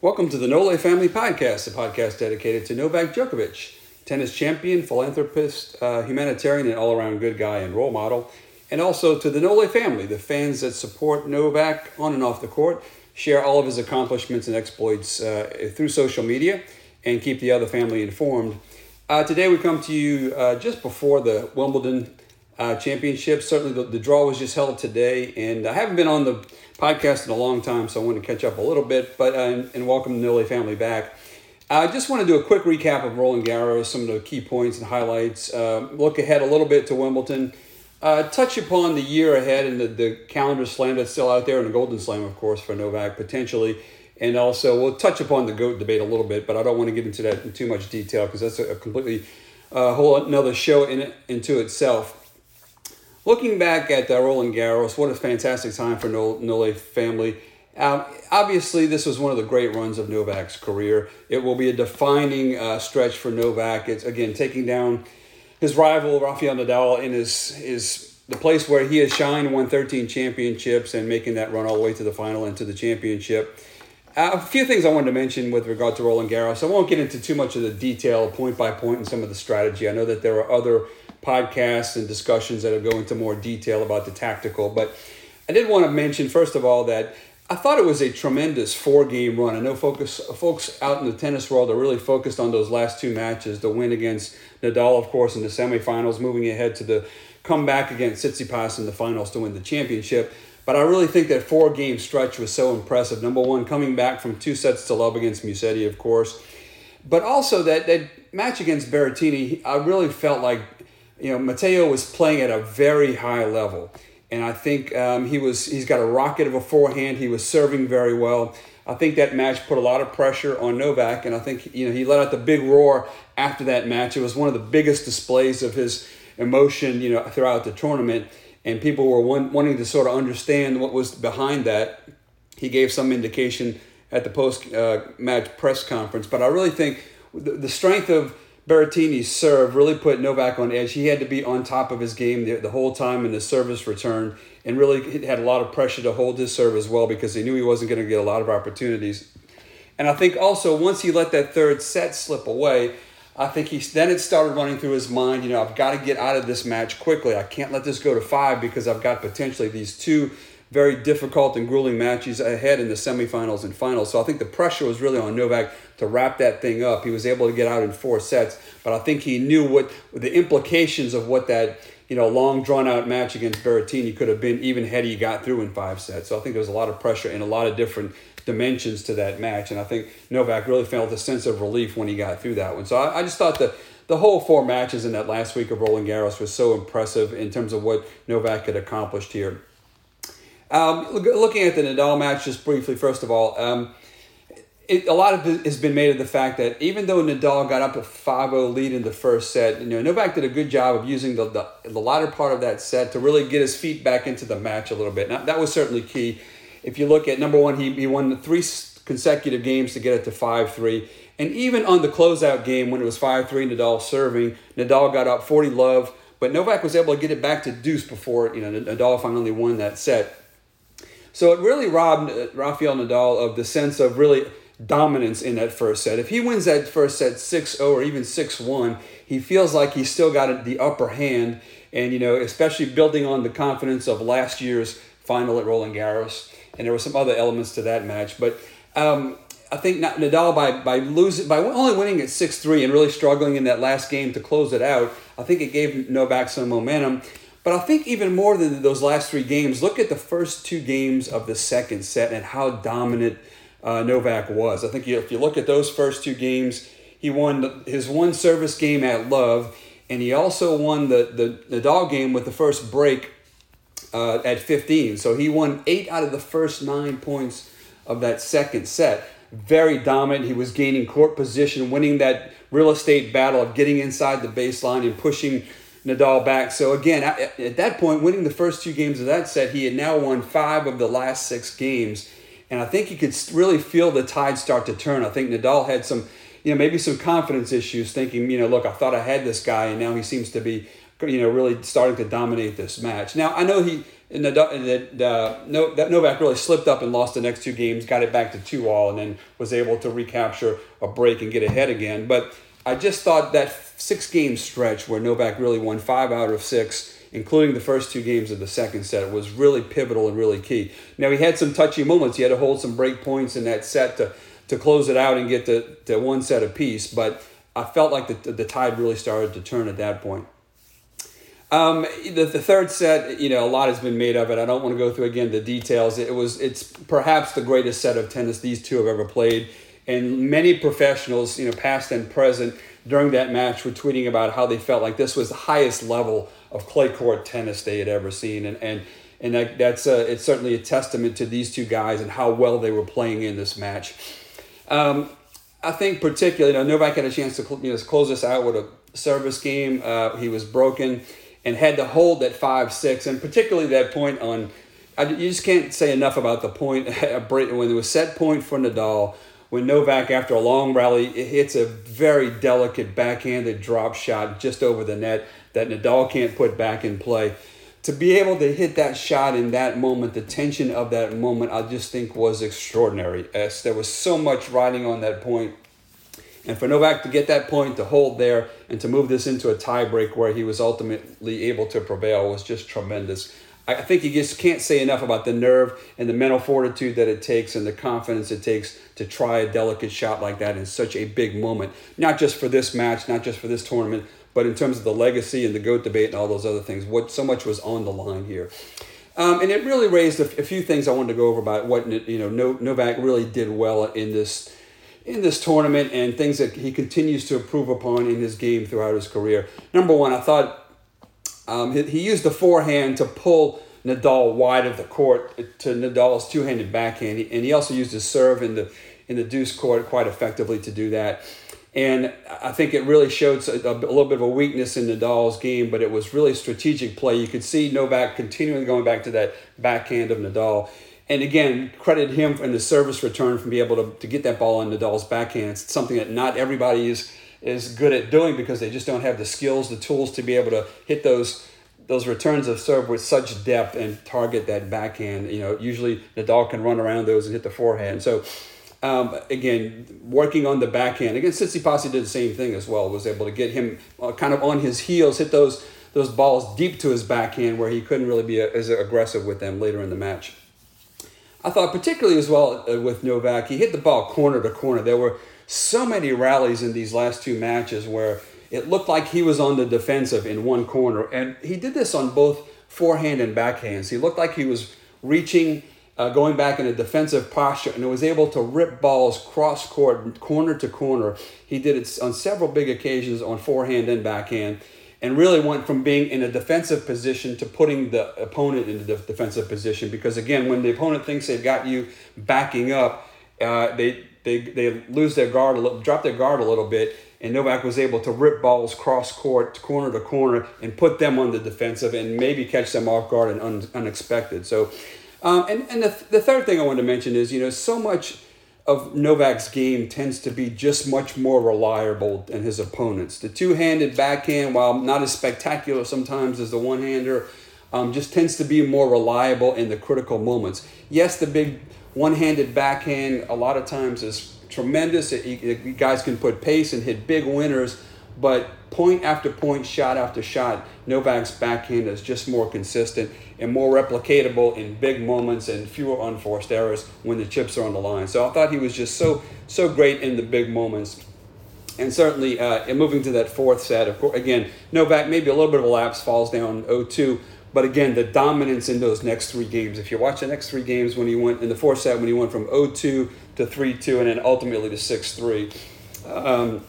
Welcome to the Nole Family Podcast, a podcast dedicated to Novak Djokovic, tennis champion, philanthropist, uh, humanitarian, and all around good guy and role model. And also to the Nole family, the fans that support Novak on and off the court, share all of his accomplishments and exploits uh, through social media, and keep the other family informed. Uh, today we come to you uh, just before the Wimbledon uh, championship. Certainly the, the draw was just held today, and I haven't been on the podcast in a long time, so I want to catch up a little bit. But uh, and welcome the Nole family back. I just want to do a quick recap of Roland Garros, some of the key points and highlights. Uh, look ahead a little bit to Wimbledon. Uh, touch upon the year ahead and the, the calendar slam that's still out there, and the Golden Slam, of course, for Novak potentially. And also, we'll touch upon the GOAT debate a little bit, but I don't want to get into that in too much detail because that's a, a completely uh, whole another show in into itself. Looking back at uh, Roland Garros, what a fantastic time for Nole, family. Um, obviously, this was one of the great runs of Novak's career. It will be a defining uh, stretch for Novak. It's again taking down his rival Rafael Nadal in his his the place where he has shined, won 13 championships, and making that run all the way to the final and to the championship. Uh, a few things I wanted to mention with regard to Roland Garros. I won't get into too much of the detail, point by point, and some of the strategy. I know that there are other podcasts and discussions that will go into more detail about the tactical. But I did want to mention, first of all, that I thought it was a tremendous four game run. I know focus, folks out in the tennis world are really focused on those last two matches the win against Nadal, of course, in the semifinals, moving ahead to the comeback against Tsitsipas in the finals to win the championship. But I really think that four game stretch was so impressive. Number one, coming back from two sets to love against Musetti, of course. But also that, that match against Berrettini, I really felt like you know, Matteo was playing at a very high level, and I think um, he was. He's got a rocket of a forehand. He was serving very well. I think that match put a lot of pressure on Novak, and I think you know he let out the big roar after that match. It was one of the biggest displays of his emotion, you know, throughout the tournament, and people were one, wanting to sort of understand what was behind that. He gave some indication at the post uh, match press conference, but I really think the, the strength of Berrettini's serve really put Novak on edge. He had to be on top of his game the, the whole time in the service return and really had a lot of pressure to hold his serve as well because he knew he wasn't going to get a lot of opportunities. And I think also once he let that third set slip away, I think he then it started running through his mind, you know, I've got to get out of this match quickly. I can't let this go to five because I've got potentially these two very difficult and grueling matches ahead in the semifinals and finals. So I think the pressure was really on Novak to wrap that thing up. He was able to get out in four sets, but I think he knew what the implications of what that you know long drawn out match against Berrettini could have been even had he got through in five sets. So I think there was a lot of pressure and a lot of different dimensions to that match, and I think Novak really felt a sense of relief when he got through that one. So I, I just thought that the whole four matches in that last week of Roland Garros was so impressive in terms of what Novak had accomplished here. Um, looking at the Nadal match just briefly, first of all, um, it, a lot of it has been made of the fact that even though Nadal got up a 5-0 lead in the first set, you know, Novak did a good job of using the, the, the latter part of that set to really get his feet back into the match a little bit. Now, that was certainly key. If you look at number one, he, he won three consecutive games to get it to 5-3. And even on the closeout game when it was 5-3 Nadal serving, Nadal got up 40 love, but Novak was able to get it back to deuce before, you know, Nadal finally won that set. So it really robbed uh, Rafael Nadal of the sense of really dominance in that first set. If he wins that first set 6-0 or even 6-1, he feels like he's still got the upper hand and you know, especially building on the confidence of last year's final at Roland Garros. And there were some other elements to that match, but um, I think Nadal by by losing by only winning at six three and really struggling in that last game to close it out, I think it gave Novak some momentum. But I think even more than those last three games, look at the first two games of the second set and how dominant uh, Novak was. I think if you look at those first two games, he won his one service game at Love, and he also won the, the, dog game with the first break uh, at 15. So he won eight out of the first nine points of that second set. Very dominant. He was gaining court position, winning that real estate battle of getting inside the baseline and pushing Nadal back. So again, at, at that point, winning the first two games of that set, he had now won five of the last six games, and I think you could really feel the tide start to turn. I think Nadal had some, you know, maybe some confidence issues, thinking, you know, look, I thought I had this guy, and now he seems to be, you know, really starting to dominate this match. Now I know he and that uh, no, that Novak really slipped up and lost the next two games, got it back to two all, and then was able to recapture a break and get ahead again. But I just thought that six game stretch where Novak really won five out of six, including the first two games of the second set, was really pivotal and really key. Now he had some touchy moments. He had to hold some break points in that set to to close it out and get to, to one set apiece, but I felt like the, the tide really started to turn at that point. Um, the, the third set, you know, a lot has been made of it. I don't want to go through again the details. It was it's perhaps the greatest set of tennis these two have ever played, and many professionals, you know, past and present, during that match were tweeting about how they felt like this was the highest level of clay court tennis they had ever seen, and and and that, that's a, it's certainly a testament to these two guys and how well they were playing in this match. Um, I think particularly, you know, Novak had a chance to you know, close this out with a service game. Uh, he was broken and had to hold that five six, and particularly that point on. I, you just can't say enough about the point when it was set point for Nadal. When Novak, after a long rally, hits a very delicate backhanded drop shot just over the net that Nadal can't put back in play. To be able to hit that shot in that moment, the tension of that moment, I just think was extraordinary. As there was so much riding on that point and for Novak to get that point, to hold there, and to move this into a tiebreak where he was ultimately able to prevail was just tremendous. I think you just can't say enough about the nerve and the mental fortitude that it takes and the confidence it takes to try a delicate shot like that in such a big moment. Not just for this match, not just for this tournament, but in terms of the legacy and the GOAT debate and all those other things. What so much was on the line here. Um, and it really raised a, a, few things I wanted to go over about what you know Novak really did well in this in this tournament and things that he continues to improve upon in his game throughout his career. Number one, I thought um, he, he, used the forehand to pull Nadal wide of the court to Nadal's two-handed backhand, and he also used his serve in the in the deuce court quite effectively to do that. And I think it really showed a, a, little bit of a weakness in Nadal's game, but it was really strategic play. You could see Novak continually going back to that backhand of Nadal and again, credit him in the service return from being able to, to get that ball in Nadal's backhand. It's something that not everybody is is good at doing because they just don't have the skills, the tools to be able to hit those those returns of serve with such depth and target that backhand. You know, usually Nadal can run around those and hit the forehand. So um, again, working on the backhand. Again, Tsitsipas did the same thing as well. Was able to get him uh, kind of on his heels, hit those those balls deep to his backhand where he couldn't really be a, as aggressive with them later in the match. I thought particularly as well uh, with Novak, he hit the ball corner to corner. There were so many rallies in these last two matches where it looked like he was on the defensive in one corner, and he did this on both forehand and backhands. He looked like he was reaching, uh, going back in a defensive posture, and was able to rip balls cross court, corner to corner. He did it on several big occasions on forehand and backhand and really went from being in a defensive position to putting the opponent in a defensive position. Because again, when the opponent thinks they've got you backing up, uh, they, they, they lose their guard a little, drop their guard a little bit, and Novak was able to rip balls cross court, corner to corner, and put them on the defensive and maybe catch them off guard and un, unexpected. So, um, and, and the, the third thing I want to mention is, you know, so much of Novak's game tends to be just much more reliable than his opponents. The two handed backhand, while not as spectacular sometimes as the one hander, um, just tends to be more reliable in the critical moments. Yes, the big one handed backhand a lot of times is tremendous. It, it, guys can put pace and hit big winners, but point after point, shot after shot, Novak's backhand is just more consistent and more replicatable in big moments and fewer unforced errors when the chips are on the line. So I thought he was just so so great in the big moments. And certainly, uh, moving to that fourth set, of course, again, Novak maybe a little bit of a lapse, falls down 0-2, but again, the dominance in those next three games. If you watch the next three games, when he went in the fourth set, when he went from 0-2 to 3-2, and then ultimately to 6-3, um,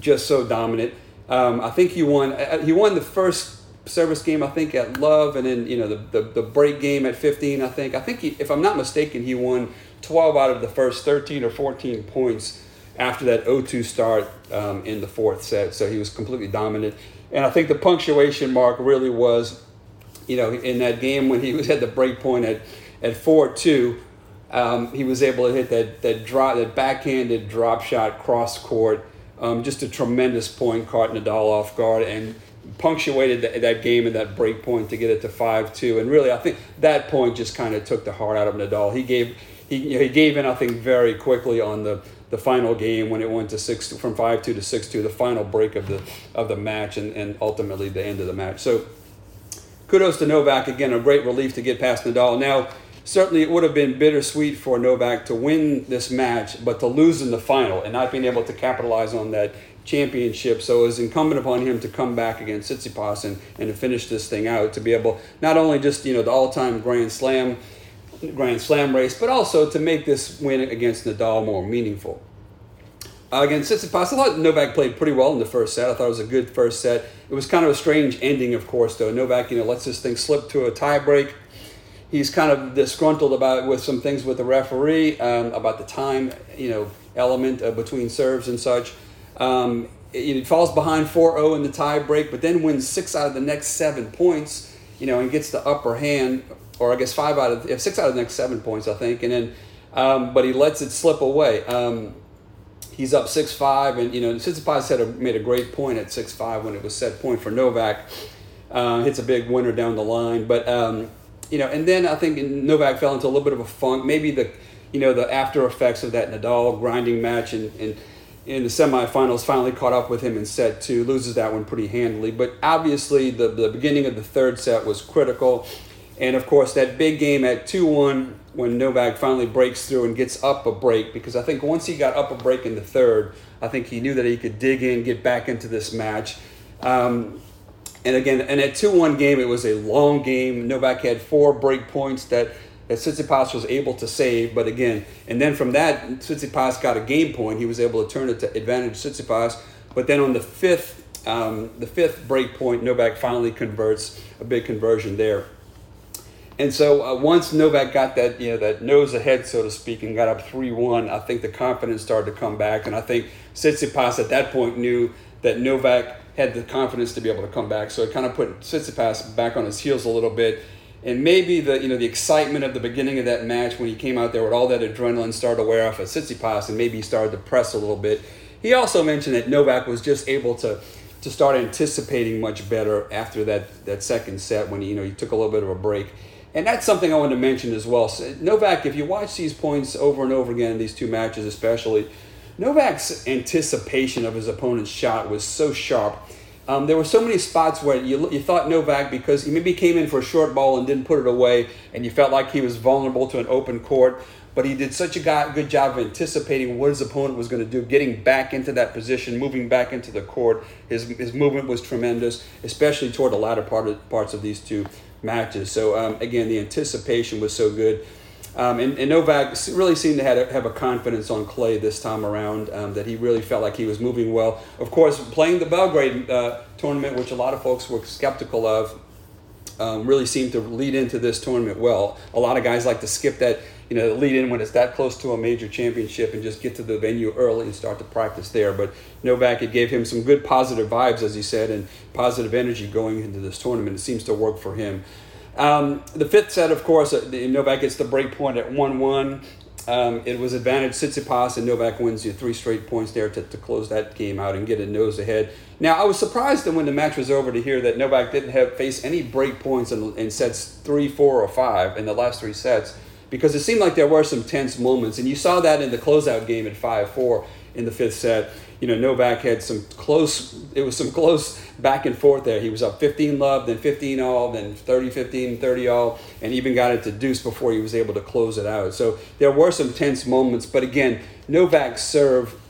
just so dominant. Um, I think he won. Uh, he won the first service game, I think, at Love, and then you know the, the, the break game at 15. I think. I think he, if I'm not mistaken, he won 12 out of the first 13 or 14 points after that 0-2 start um, in the fourth set. So he was completely dominant, and I think the punctuation mark really was, you know, in that game when he was at the break point at at 4-2. Um, he was able to hit that that drop that backhanded drop shot cross court. Um, just a tremendous point, caught Nadal off guard and punctuated that, that game and that break point to get it to five two. And really, I think that point just kind of took the heart out of Nadal. He gave he he gave in I think very quickly on the the final game when it went to six from five two to six two, the final break of the of the match, and, and ultimately the end of the match. So kudos to Novak again, a great relief to get past Nadal. Now certainly it would have been bittersweet for Novak to win this match, but to lose in the final and not being able to capitalize on that championship. So it was incumbent upon him to come back against Tsitsipas and, and to finish this thing out, to be able not only just you know the all-time Grand Slam Grand Slam race, but also to make this win against Nadal more meaningful. Uh, against Tsitsipas, I thought Novak played pretty well in the first set. I thought it was a good first set. It was kind of a strange ending, of course, though. Novak, you know, lets this thing slip to a tiebreak. He's kind of disgruntled about with some things with the referee um, about the time, you know, element uh, between serves and such. Um, it, falls behind 4-0 in the tiebreak, but then wins six out of the next seven points, you know, and gets the upper hand or I guess five out of six out of the next seven points, I think, and then um, but he lets it slip away. Um, he's up six five, and you know Tsitsipas had a, made a great point at six five when it was set point for Novak. Uh, hits a big winner down the line, but um, you know, and then I think Novak fell into a little bit of a funk. Maybe the you know the after effects of that Nadal grinding match and. and in the semifinals finally caught up with him in set two loses that one pretty handily but obviously the, the beginning of the third set was critical and of course, that big game at 2 1 when Novak finally breaks through and gets up a break, because I think once he got up a break in the third, I think he knew that he could dig in, get back into this match. Um, and again, and at 2 1 game, it was a long game. Novak had four break points that, that Tsitsipas was able to save. But again, and then from that, Tsitsipas got a game point. He was able to turn it to advantage Tsitsipas. But then on the fifth, um, the fifth break point, Novak finally converts a big conversion there. And so uh, once Novak got that, you know, that nose ahead, so to speak, and got up three one, I think the confidence started to come back, and I think Tsitsipas at that point knew that Novak had the confidence to be able to come back. So it kind of put Tsitsipas back on his heels a little bit, and maybe the you know the excitement of the beginning of that match when he came out there with all that adrenaline started to wear off at Tsitsipas, and maybe he started to press a little bit. He also mentioned that Novak was just able to to start anticipating much better after that that second set when he, you know he took a little bit of a break and that's something I wanted to mention as well. So Novak, if you watch these points over and over again, in these two matches especially, Novak's anticipation of his opponent's shot was so sharp. Um, there were so many spots where you, you thought Novak, because he maybe came in for a short ball and didn't put it away, and you felt like he was vulnerable to an open court, but he did such a good job of anticipating what his opponent was going to do, getting back into that position, moving back into the court. His, his movement was tremendous, especially toward the latter part of, parts of these two matches. So um, again, the anticipation was so good. Um, and, and, Novak really seemed to have a, have a confidence on clay this time around um, that he really felt like he was moving well. Of course, playing the Belgrade uh, tournament, which a lot of folks were skeptical of, um, really seemed to lead into this tournament well. A lot of guys like to skip that, you know, lead in when it's that close to a major championship and just get to the venue early and start to practice there. But Novak, it gave him some good positive vibes, as he said, and positive energy going into this tournament. It seems to work for him. Um, the fifth set, of course, uh, Novak gets the break point at 1 1. Um, it was advantage Tsitsipas, and Novak wins you three straight points there to, to close that game out and get a nose ahead. Now, I was surprised that when the match was over to hear that Novak didn't have face any break points in, in sets three, four, or five in the last three sets because it seemed like there were some tense moments, and you saw that in the closeout game at 5 4 in the fifth set you know, Novak had some close, it was some close back and forth there. He was up 15 love, then 15 all, then 30 15, 30 all, and even got it to deuce before he was able to close it out. So there were some tense moments, but again, Novak's serve,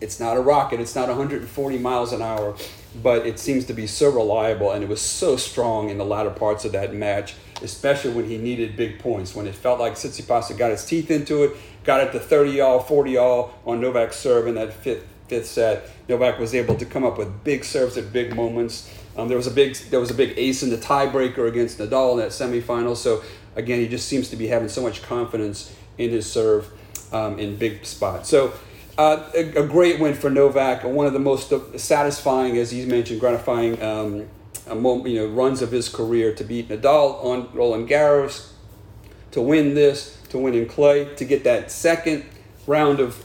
it's not a rocket, it's not 140 miles an hour, but it seems to be so reliable, and it was so strong in the latter parts of that match, especially when he needed big points, when it felt like Tsitsipas got his teeth into it, got it to 30 all, 40 all on Novak's serve in that fifth fifth set, Novak was able to come up with big serves at big moments. Um, there was a big there was a big ace in the tiebreaker against Nadal in that semifinal. So again, he just seems to be having so much confidence in his serve um, in big spots. So. Uh, a, a, great win for Novak, one of the most satisfying, as he mentioned, gratifying um, moment, you know, runs of his career to beat Nadal on Roland Garros, to win this, to win in clay, to get that second round of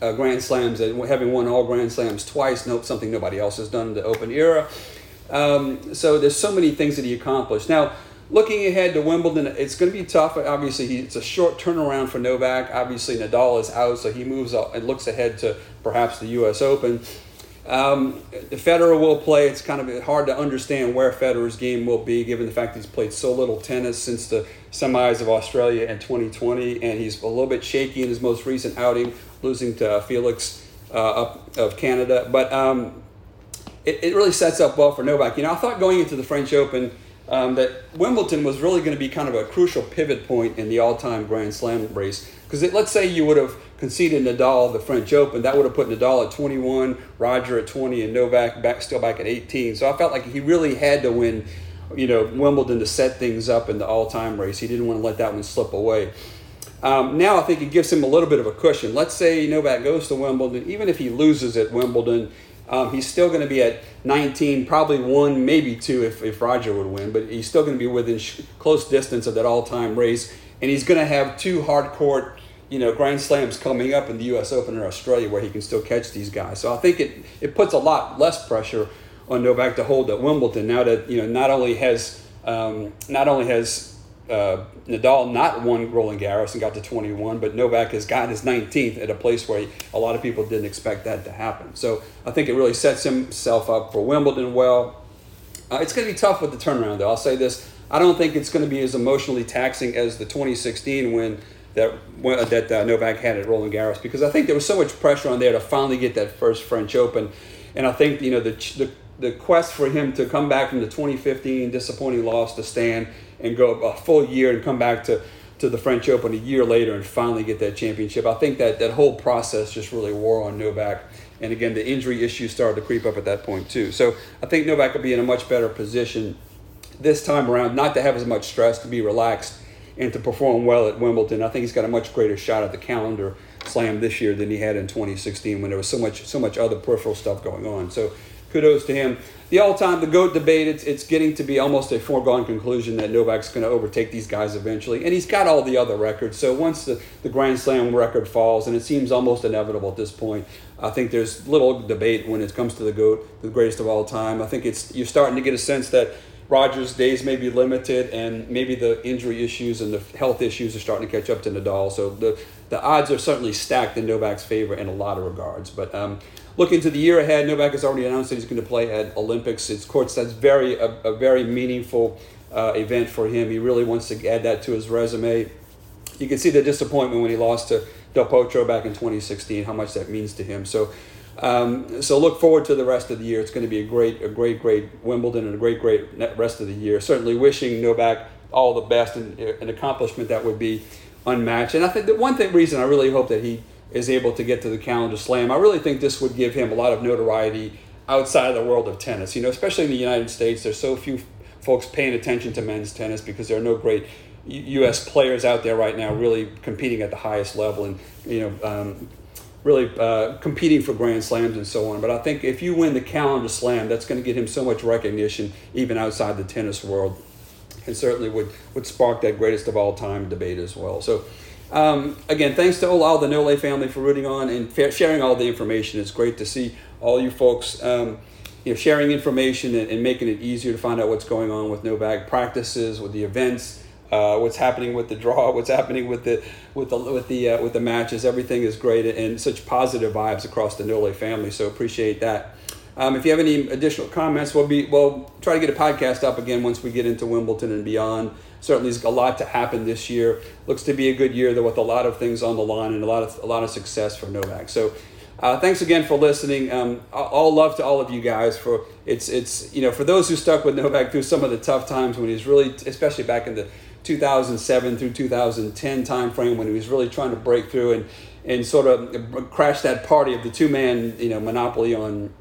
uh, Grand Slams, and having won all Grand Slams twice, nope, something nobody else has done in the Open era. Um, so there's so many things that he accomplished. Now, looking ahead to Wimbledon, it's going to be tough. Obviously, it's a short turnaround for Novak. Obviously, Nadal is out, so he moves up and looks ahead to perhaps the U.S. Open. Um, Federer will play. It's kind of hard to understand where Federer's game will be, given the fact he's played so little tennis since the semis of Australia in 2020, and he's a little bit shaky in his most recent outing, losing to Felix uh, up of Canada. But um, it, it really sets up well for Novak. You know, I thought going into the French Open um, that Wimbledon was really going to be kind of a crucial pivot point in the all-time Grand Slam race. Because let's say you would have conceded Nadal the French Open, that would have put Nadal at 21, Roger at 20, and Novak back still back at 18. So I felt like he really had to win, you know, Wimbledon to set things up in the all-time race. He didn't want to let that one slip away. Um, now I think it gives him a little bit of a cushion. Let's say Novak goes to Wimbledon, even if he loses at Wimbledon, um, he's still going to be at 19, probably one, maybe two if, if Roger would win, but he's still going to be within sh- close distance of that all-time race, and he's going to have two hard court you know, Grand Slams coming up in the U.S. Open or Australia where he can still catch these guys. So I think it, it puts a lot less pressure on Novak to hold at Wimbledon now that you know not only has um, not only has uh, Nadal not won Roland Garros and got to 21, but Novak has gotten his 19th at a place where he, a lot of people didn't expect that to happen. So I think it really sets himself up for Wimbledon well. Uh, it's going to be tough with the turnaround, though. I'll say this: I don't think it's going to be as emotionally taxing as the 2016 when that that uh, Novak had at Roland Garros because I think there was so much pressure on there to finally get that first French Open, and I think you know the the, the quest for him to come back from the 2015 disappointing loss to Stan and go a full year and come back to to the French Open a year later and finally get that championship. I think that that whole process just really wore on Novak. And again, the injury issues started to creep up at that point too. So I think Novak will be in a much better position this time around, not to have as much stress, to be relaxed and to perform well at Wimbledon. I think he's got a much greater shot at the calendar slam this year than he had in 2016 when there was so much so much other peripheral stuff going on. So kudos to him. The all-time the goat debate it's it's getting to be almost a foregone conclusion that Novak's going to overtake these guys eventually, and he's got all the other records. So once the the Grand Slam record falls, and it seems almost inevitable at this point, I think there's little debate when it comes to the goat, the greatest of all time. I think it's you're starting to get a sense that Rogers' days may be limited, and maybe the injury issues and the health issues are starting to catch up to Nadal. So the, the odds are certainly stacked in Novak's favor in a lot of regards. But um, looking to the year ahead, Novak has already announced that he's going to play at Olympics. It's courts that's very a, a very meaningful uh, event for him. He really wants to add that to his resume. You can see the disappointment when he lost to Del Potro back in 2016, how much that means to him. So um, so look forward to the rest of the year. It's going to be a great, a great, great Wimbledon and a great, great rest of the year. Certainly wishing Novak all the best and an accomplishment that would be unmatched. And I think the one thing reason I really hope that he is able to get to the calendar slam, I really think this would give him a lot of notoriety outside of the world of tennis. You know, especially in the United States, there's so few folks paying attention to men's tennis because there are no great U.S. players out there right now really competing at the highest level and you know um, really uh, competing for Grand Slams and so on. But I think if you win the calendar slam, that's going to get him so much recognition even outside the tennis world, and certainly would would spark that greatest of all time debate as well. So. Um, again, thanks to all the Nole family for rooting on and sharing all the information. It's great to see all you folks um, you know, sharing information and, and, making it easier to find out what's going on with Novak practices, with the events, uh, what's happening with the draw, what's happening with the with the with the uh, with the matches. Everything is great and such positive vibes across the Nole family. So appreciate that. Um, if you have any additional comments, we'll be we'll try to get a podcast up again once we get into Wimbledon and beyond. Certainly, there's a lot to happen this year. Looks to be a good year though, with a lot of things on the line and a lot of a lot of success for Novak. So. Uh, thanks again for listening. Um, all love to all of you guys for it's it's you know for those who stuck with Novak through some of the tough times when he's really especially back in the 2007 through 2010 timeframe when he was really trying to break through and, and sort of crash that party of the two man you know monopoly on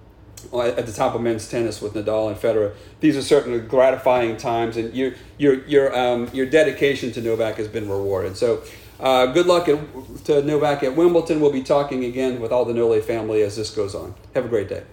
at the top of men's tennis with Nadal and Federer. These are certainly gratifying times, and your your your um, your dedication to Novak has been rewarded. So. Uh, good luck at, to Novak at Wimbledon. We'll be talking again with all the Nole family as this goes on. Have a great day.